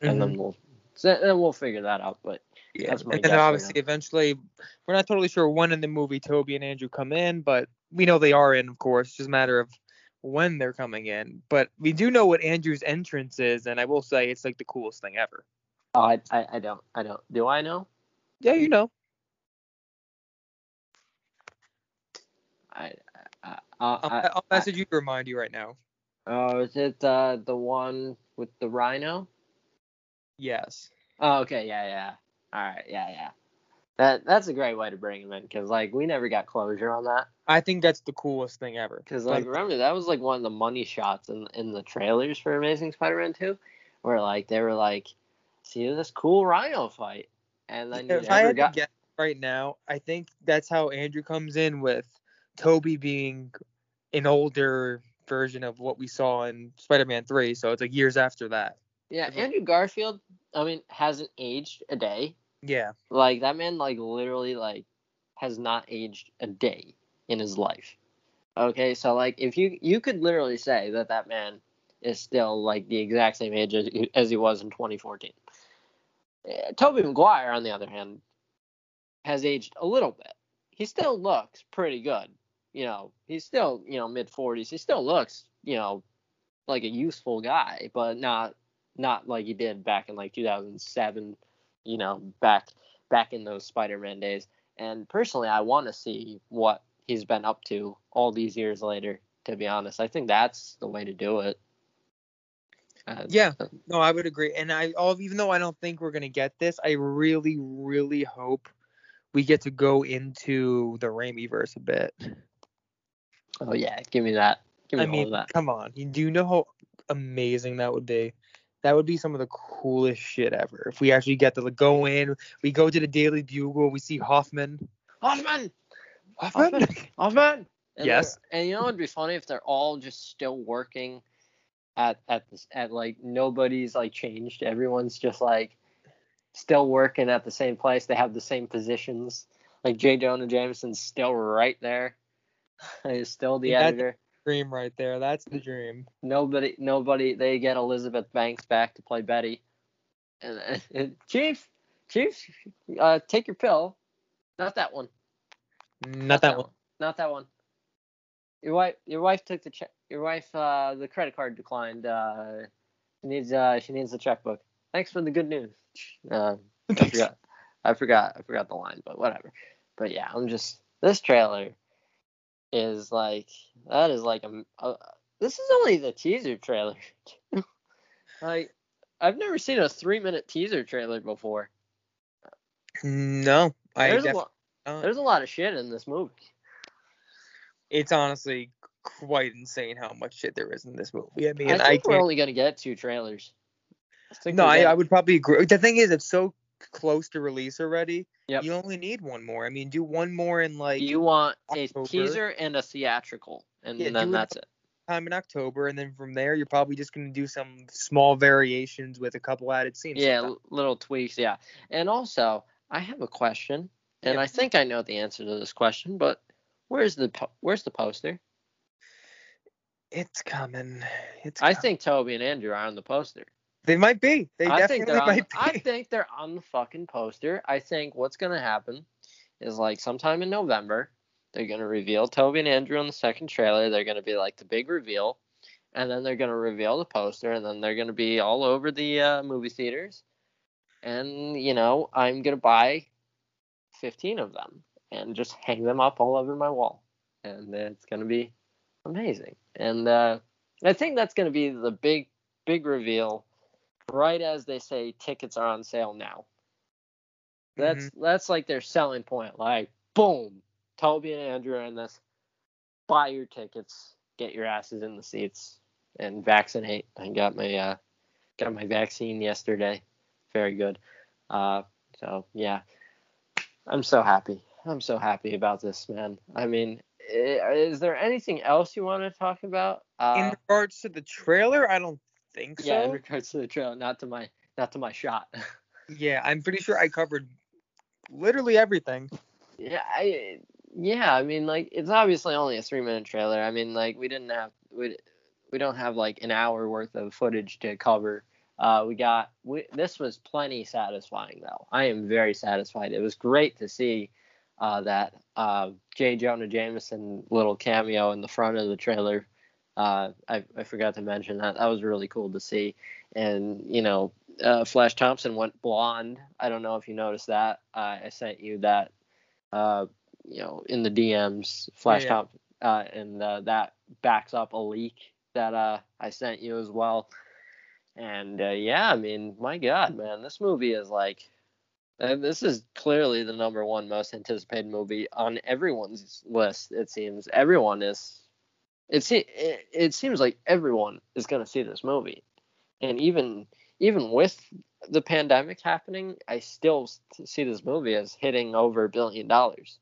and then we'll then we'll figure that out. But Mm-hmm. yeah. that's my and then obviously eventually, we're not totally sure when in the movie Tobey and Andrew come in, but we know they are in, of course. It's just a matter of when they're coming in. But we do know what Andrew's entrance is, and I will say it's like the coolest thing ever. oh, I, I I don't I don't do I know? Yeah, you know. I, I, I'll, I, I'll I- message you to remind you right now. Oh, is it uh, the one with the rhino? Yes. Oh, okay, yeah, yeah. All right, yeah, yeah. That that's a great way to bring him in because like we never got closure on that. I think that's the coolest thing ever. Because like remember that was like one of the money shots in in the trailers for Amazing Spider-Man 2, where like they were like, see this cool rhino fight, and then you if I never got. right now, I think that's how Andrew comes in with Tobey being an older version of what we saw in Spider-Man 3. So it's like years after that. Yeah, Andrew Garfield. I mean, hasn't aged a day. Yeah. Like that man, like literally, like has not aged a day in his life. Okay, so like if you you could literally say that that man is still like the exact same age as, as he was in 2014. Uh, Tobey Maguire, on the other hand, has aged a little bit. He still looks pretty good. You know, he's still you know mid 40s. He still looks you know like a useful guy, but not not like he did back in like 2007 you know, back back in those Spider-Man days. And personally, I want to see what he's been up to all these years later. To be honest, I think that's the way to do it. Uh, Yeah. No, I would agree. And I all even though I don't think we're gonna get this, I really, really hope we get to go into the Raimi verse a bit. Oh yeah, give me that. Give me I all mean, of that. come on. Do you do know how amazing that would be. That would be some of the coolest shit ever. If we actually get to like, go in, we go to the Daily Bugle, we see Hoffman. Hoffman, Hoffman? Hoffman, Hoffman. And Yes. And you know what'd be funny if they're all just still working at at this at like nobody's like changed. Everyone's just like still working at the same place. They have the same positions. Like J. Jonah Jameson's still right there. He's still the Yeah, that's- editor. dream right there. That's the dream. Nobody, nobody. They get Elizabeth Banks back to play Betty. And, and, Chief, Chief, uh, take your pill. Not that one. Not that one. Not that one. Your wife, your wife took the check. Your wife, uh, the credit card declined. Uh, she needs, uh, she needs the checkbook. Thanks for the good news. Uh, I forgot. I forgot. I forgot the line, but whatever. But yeah, I'm just this trailer is like that is like a, a this is only the teaser trailer. like I've never seen a three minute teaser trailer before. No, I There's a definitely. lot. Uh, there's a lot of shit in this movie. It's honestly quite insane how much shit there is in this movie. I mean, I I, we're only gonna get two trailers. I No, I, I would probably agree. The thing is, it's so close to release already. Yep. You only need one more. I mean, do one more in like you want a teaser and a theatrical, and Yeah, then that's it. time in October, and then from there, you're probably just gonna do some small variations with a couple added scenes. Yeah, l- little tweaks. Yeah, and also I have a question, and. I think I know the answer to this question, but where's the po- where's the poster? it's coming. It's. I think Tobey and Andrew are on the poster. They might be. They I definitely think they're on. might I think they're on the fucking poster. I think what's gonna happen is like sometime in November they're gonna reveal Tobey and Andrew on the second trailer. They're gonna be like the big reveal, and then they're gonna reveal the poster, and then they're gonna be all over the uh, movie theaters. And you know, I'm gonna buy 15 of them and just hang them up all over my wall, and it's gonna be amazing. And uh, I think that's gonna be the big, big reveal right as they say tickets are on sale now. That's Mm-hmm. that's like their selling point. Like, boom, Tobey and Andrew are in this. Buy your tickets, get your asses in the seats, and vaccinate. I got my uh, got my vaccine yesterday. Very good. Uh, so yeah, I'm so happy. I'm so happy about this, man. I mean, is there anything else you want to talk about? Uh, in regards to the trailer, I don't think yeah, in regards to the trailer, not to my not to my shot. Yeah, I'm pretty sure I covered literally everything. yeah, I yeah, I mean like it's obviously only a three minute trailer. I mean like we didn't have we we don't have like an hour worth of footage to cover. Uh, we got we, this was plenty satisfying though. I am very satisfied. It was great to see uh, that uh, J. Jonah Jameson little cameo in the front of the trailer. Uh, I, I forgot to mention that. That was really cool to see. And you know, uh, Flash Thompson went blonde. I don't know if you noticed that. Uh, I sent you that. Uh, you know, in the DMs, Flash Yeah, yeah. Thompson, uh, and uh, that backs up a leak that uh, I sent you as well. And uh, yeah, I mean, my God, man, this movie is like, uh, this is clearly the number one most anticipated movie on everyone's list. It seems everyone is. It se- it, it seems like everyone is going to see this movie, and even even with the pandemic happening, I still see this movie as hitting over a billion dollars.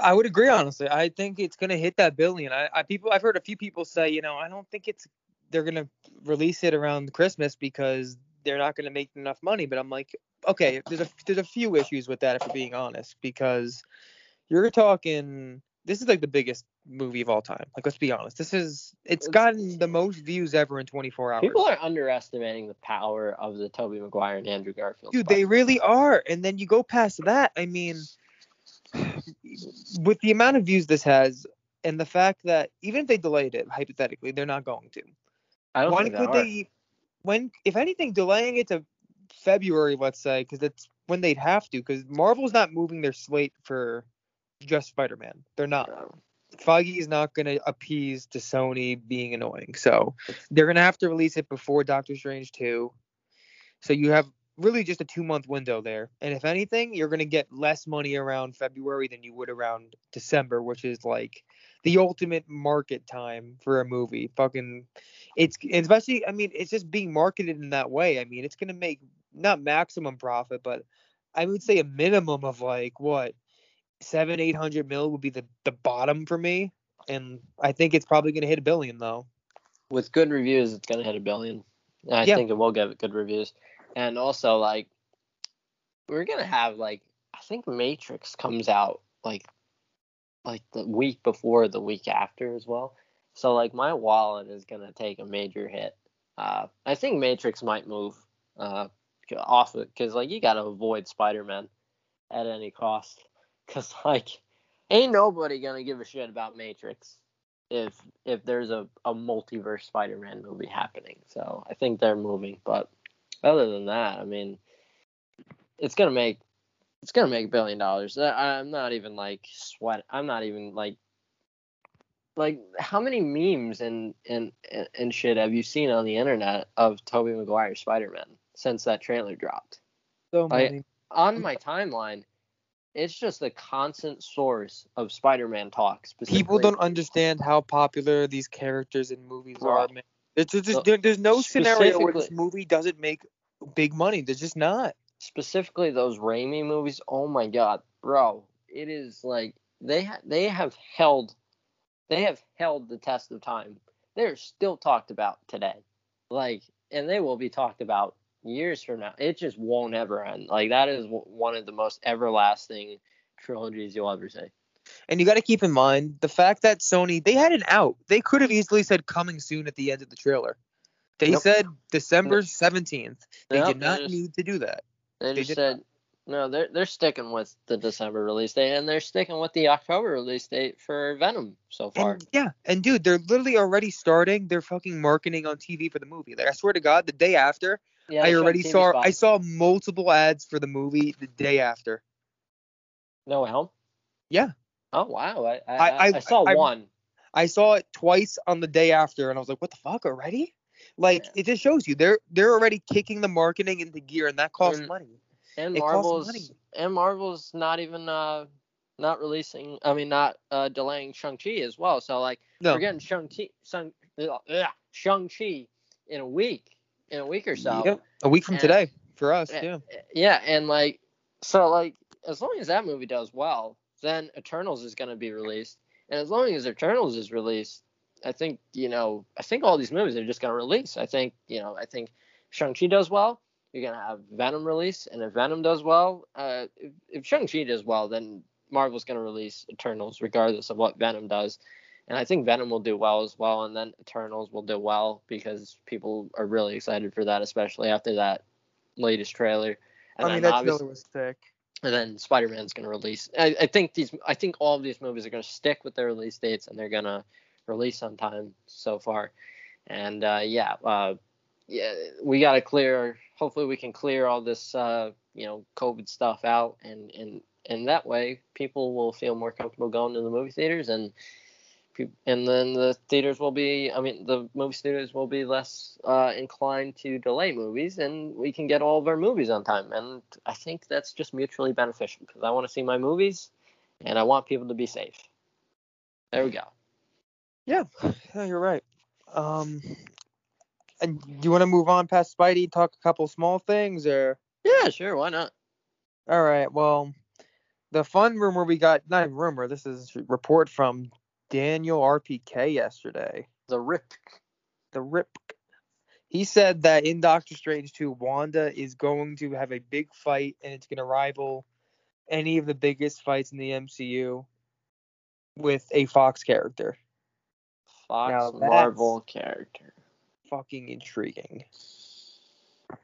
I would agree, honestly. I think it's gonna hit that billion. I, I people I've heard a few people say, you know, I don't think it's they're gonna release it around Christmas because they're not gonna make enough money. But I'm like, okay, there's a there's a few issues with that if we're being honest, because you're talking this is like the biggest movie of all time. Like let's be honest. This is it's gotten the most views ever in 24 hours. People are underestimating the power of the Tobey Maguire and Andrew Garfield. Dude, they really are. And then you go past that. I mean, with the amount of views this has, and the fact that even if they delayed it, hypothetically, they're not going to. I don't When think could they? they? When, if anything, delaying it to February, let's say, because that's when they'd have to. Because Marvel's not moving their slate for just Spider-Man. They're not. Feige's not going to appease to Sony being annoying. So they're going to have to release it before Doctor Strange 2. So you have really just a two month window there. And if anything, you're gonna get less money around February than you would around December, which is like the ultimate market time for a movie. Fucking, it's especially. I mean, it's just being marketed in that way. I mean, it's gonna make not maximum profit, but I would say a minimum of like what seven, eight hundred mil would be the the bottom for me. And I think it's probably gonna hit a billion though. With good reviews, it's gonna hit a billion. I Yeah. think it will get good reviews. And also, like, we're gonna have like I think Matrix comes out like like the week before the week after as well. So like my wallet is gonna take a major hit. Uh, I think Matrix might move uh, off it because like you gotta avoid Spider-Man at any cost. Cause like ain't nobody gonna give a shit about Matrix if if there's a, a multiverse Spider-Man movie happening. So I think they're moving. But other than that, I mean, it's gonna make it's gonna make a billion dollars. I- I'm not even like sweat. I'm not even like like how many memes and and and shit have you seen on the internet of Tobey Maguire Spider-Man since that trailer dropped? So I- many. On my timeline, it's just a constant source of Spider-Man talk. People don't understand how popular these characters in movies Bro. are, man. It's just, there, there's no scenario where this movie doesn't make big money. There's just not. specifically those Raimi movies. Oh my god, bro! It is like they ha- they have held they have held the test of time. They're still talked about today, like, and they will be talked about years from now. It just won't ever end. Like that is one of the most everlasting trilogies you'll ever see. And you got to keep in mind the fact that Sony they had an out. They could have easily said coming soon at the end of the trailer. They Nope. said December 17th. They Nope, did not they just- need to do that. They They just said no. They're they're sticking with the December release date, and they're sticking with the October release date for Venom so far. And yeah, and dude, they're literally already starting their fucking marketing on TV for the movie. Like I swear to God, the day after, yeah, I already saw spots. I saw multiple ads for the movie the day after. No helm. Yeah. Oh wow! I I, I- I, saw I- one. I saw it twice on the day after, and I was like, "What the fuck already?" Like Yeah. it just shows you they're they're already kicking the marketing into gear, and that costs And- money. And It Marvel's money. and Marvel's not even uh not releasing. I mean, not uh delaying Shang Chi as well. So like No, we're getting Shang Chi Shang Chi in a week in a week or so. Yep, a week from And- today for us. Yeah. Yeah, Yeah, and like so like as long as that movie does well, then Eternals is going to be released. And as long as Eternals is released, I think, you know, I think all these movies are just going to release. I think, you know, I think Shang-Chi does well, you're going to have Venom release, and if Venom does well, uh if, if Shang-Chi does well, then Marvel's going to release Eternals regardless of what Venom does. And I think Venom will do well as well, and then Eternals will do well because people are really excited for that, especially after that latest trailer. And I mean that trailer was sick. and then Spider Man's gonna release. I, I think these. I think all of these movies are gonna stick with their release dates, and they're gonna release on time so far. And uh, yeah, uh, yeah, we gotta clear. Hopefully, we can clear all this, uh, you know, COVID stuff out, and and and that way, people will feel more comfortable going to the movie theaters, and and then the theaters will be. I mean, the movie theaters will be less uh, inclined to delay movies, and we can get all of our movies on time. And I think that's just mutually beneficial because I want to see my movies, and I want people to be safe. There we go. Yeah, yeah, you're right. Um, and do you want to move on past Spidey, talk a couple small things, or Yeah, sure. Why not? all right? Well, the fun rumor we got, not even rumor, this is a report from Daniel RPK yesterday. The rip. The Rip. He said that in Doctor Strange 2, Wanda is going to have a big fight, and it's going to rival any of the biggest fights in the MCU with a Fox character. Fox Now Marvel character. Fucking intriguing.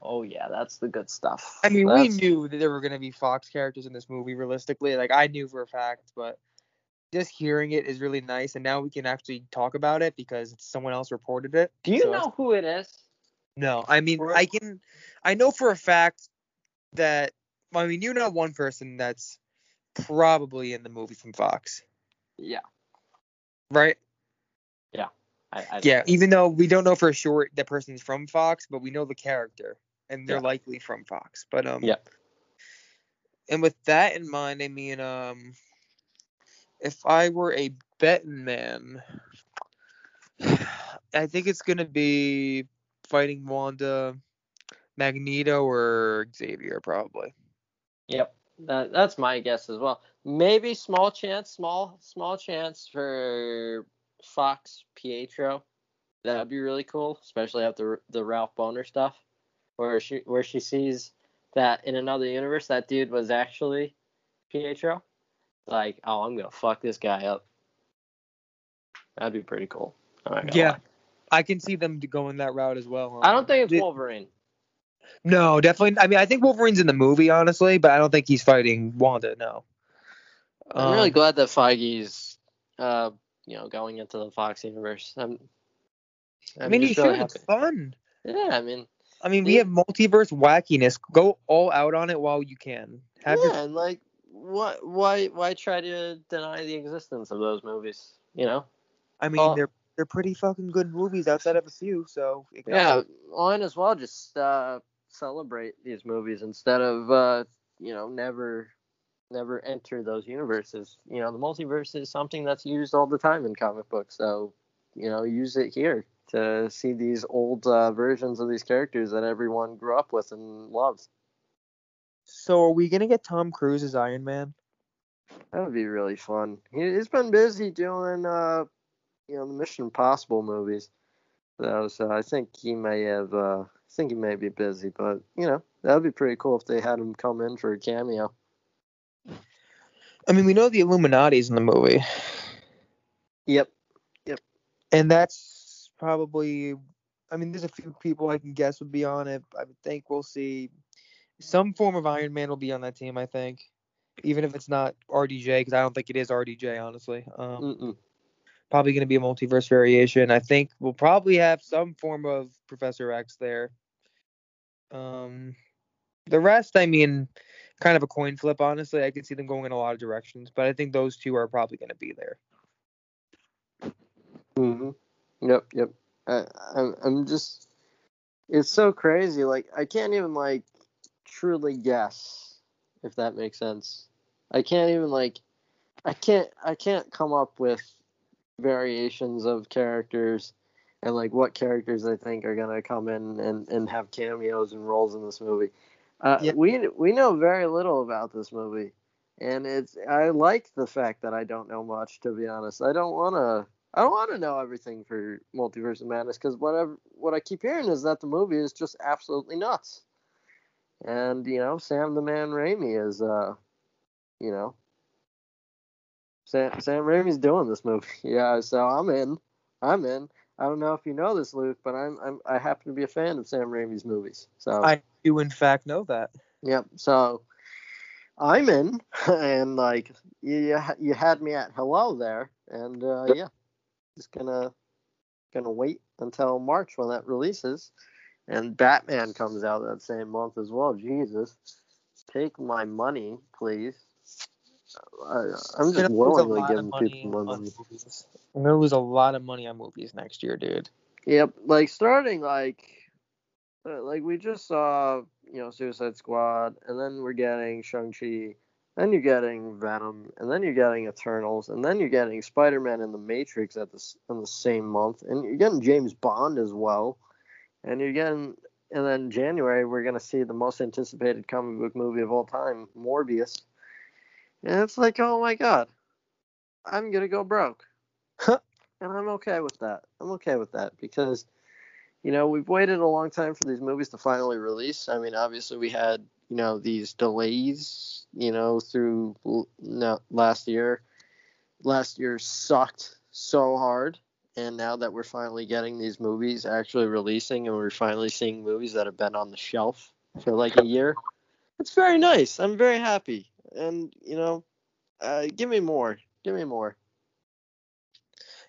Oh yeah, that's the good stuff. I mean, That's- we knew that there were going to be Fox characters in this movie. Realistically, like I knew for a fact, but just hearing it is really nice, and now we can actually talk about it because someone else reported it. Do you so know who it is? No, I mean, Or- I can, I know for a fact that. I mean, you know one person that's probably in the movie from Fox, Yeah. right? I, I Yeah. Even though we don't know for sure that person's from Fox, but we know the character, and they're Yeah. likely from Fox. But um, Yeah. And with that in mind, I mean, um, if I were a betting man, I think it's gonna be fighting Wanda, Magneto, or Xavier probably. Yep. That, that's my guess as well. Maybe small chance, small small chance for Fox Pietro. That'd be really cool, especially after the Ralph Bohner stuff, where she where she sees that in another universe that dude was actually Pietro. Like, oh, I'm gonna fuck this guy up. That'd be pretty cool. I'm Yeah. lie. I can see them going that route as well. I don't think it's Did- Wolverine. No, definitely. I mean, I think Wolverine's in the movie, honestly, but I don't think he's fighting Wanda. No. I'm really Um, glad that Feige's, uh, you know, going into the Fox universe. I'm, I mean, he really should. It's fun. Yeah, I mean, I mean, we have multiverse wackiness. Go all out on it while you can. Have yeah, your and like, what? Why? Why try to deny the existence of those movies? You know? I mean, Well- they're they're pretty fucking good movies outside of a few. So it Yeah, on as well. Just uh, celebrate these movies instead of, uh, you know, never, never enter those universes. You know, the multiverse is something that's used all the time in comic books. So, you know, use it here to see these old uh, versions of these characters that everyone grew up with and loved. So are we gonna get Tom Cruise as Iron Man? That would be really fun. He, he's been busy doing, uh, you know, the Mission Impossible movies. So, so I think he may have, uh, I think he may be busy, but you know, that would be pretty cool if they had him come in for a cameo. I mean, we know the Illuminati's in the movie, Yep. Yep. And that's probably. I mean, there's a few people I can guess would be on it. I think we'll see some form of Iron Man will be on that team. I think, even if it's not RDJ, because I don't think it is RDJ, honestly. Um, probably going to be a multiverse variation. I think we'll probably have some form of Professor X there. Um, the rest, I mean, kind of a coin flip, honestly. I could see them going in a lot of directions, but I think those two are probably going to be there. hmm Yep. Yep. I, I'm, I'm just, it's so crazy. Like I can't even like truly guess if that makes sense. I can't even like, I can't, I can't come up with variations of characters and like what characters I think are gonna come in and, and have cameos and roles in this movie. Uh, Yep. We we know very little about this movie, and it's I like the fact that I don't know much. To be honest, I don't wanna I don't want to know everything for Multiverse of Madness because whatever what I keep hearing is that the movie is just absolutely nuts, and you know Sam the Man Raimi is uh, you know, Sam Sam Raimi's doing this movie. Yeah, so I'm in. I'm in. I don't know if you know this, Luke, but I'm, I'm I happen to be a fan of Sam Raimi's movies. So I do, in fact, know that. Yep. So I'm in, and like you, you had me at hello there, and uh, yeah, just gonna gonna wait until March when that releases, and Batman comes out that same month as well. Jesus, take my money, please. I, I'm I'm just willingly giving money people money. movies. I'm gonna lose a lot of money on movies next year, dude. Yep, like starting like uh, like we just saw, you know, Suicide Squad, and then we're getting Shang Chi, then you're getting Venom, and then you're getting Eternals, and then you're getting Spider Man and the Matrix at the in the same month, and you're getting James Bond as well, and you're getting, and then January we're gonna see the most anticipated comic book movie of all time, Morbius, and it's like, oh my god, I'm gonna go broke and I'm okay with that. I'm okay with that because, you know, we've waited a long time for these movies to finally release. I mean, obviously we had, you know, these delays, you know, through no, last year. Last year sucked so hard, and now that we're finally getting these movies actually releasing, and we're finally seeing movies that have been on the shelf for like a year, it's very nice. I'm very happy, and you know, uh, give me more. Give me more.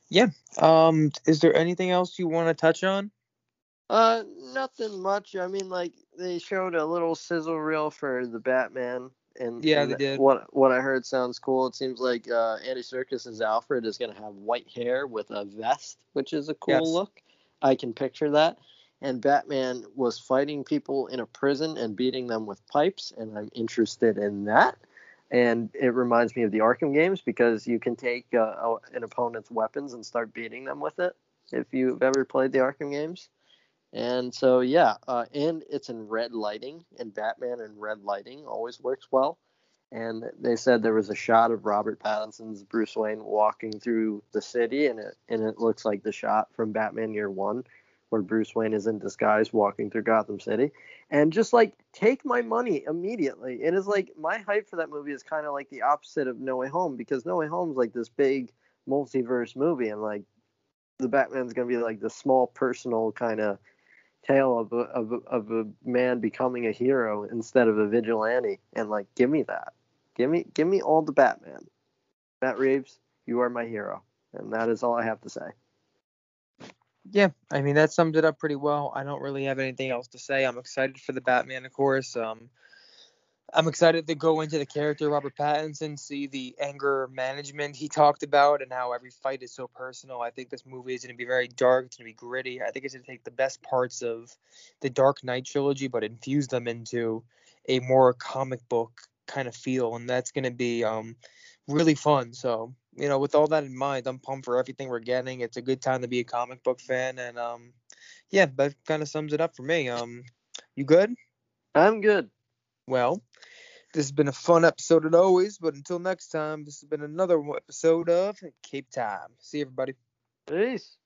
Yeah. Um, is there anything else you want to touch on? Uh, nothing much. I mean, like they showed a little sizzle reel for the Batman, and Yeah, and they did. What what I heard sounds cool. It seems like uh, Andy Serkis's Alfred is gonna have white hair with a vest, which is a cool Yes. look. I can picture that. and Batman was fighting people in a prison and beating them with pipes, and I'm interested in that. And it reminds me of the Arkham games because you can take uh, an opponent's weapons and start beating them with it. If you've ever played the Arkham games, and so yeah, uh, and it's in red lighting, and Batman in red lighting always works well. And they said there was a shot of Robert Pattinson's Bruce Wayne walking through the city, and it and it looks like the shot from Batman Year One, where Bruce Wayne is in disguise walking through Gotham City. And just like take my money immediately. It is like my hype for that movie is kind of like the opposite of No Way Home because No Way Home is like this big multiverse movie, and like the Batman's gonna be like the small personal kind of tale of a, of, a, of a man becoming a hero instead of a vigilante and like give me that. Give me give me all the batman. Matt reeves you are my hero. And that is all i have to say. Yeah i mean that sums it up pretty well. I don't really have anything else to say. I'm excited for the batman of course. Um I'm excited to go into the character Robert Pattinson, see the anger management he talked about, and how every fight is so personal. I think this movie is going to be very dark. It's going to be gritty. I think it's going to take the best parts of the Dark Knight trilogy, but infuse them into a more comic book kind of feel, and that's going to be um, really fun. So, you know, with all that in mind, I'm pumped for everything we're getting. It's a good time to be a comic book fan, and um, yeah, that kind of sums it up for me. Um, you good? I'm good. Well, this has been a fun episode as always, but until next time, this has been another episode of Cape Time. See everybody. Peace.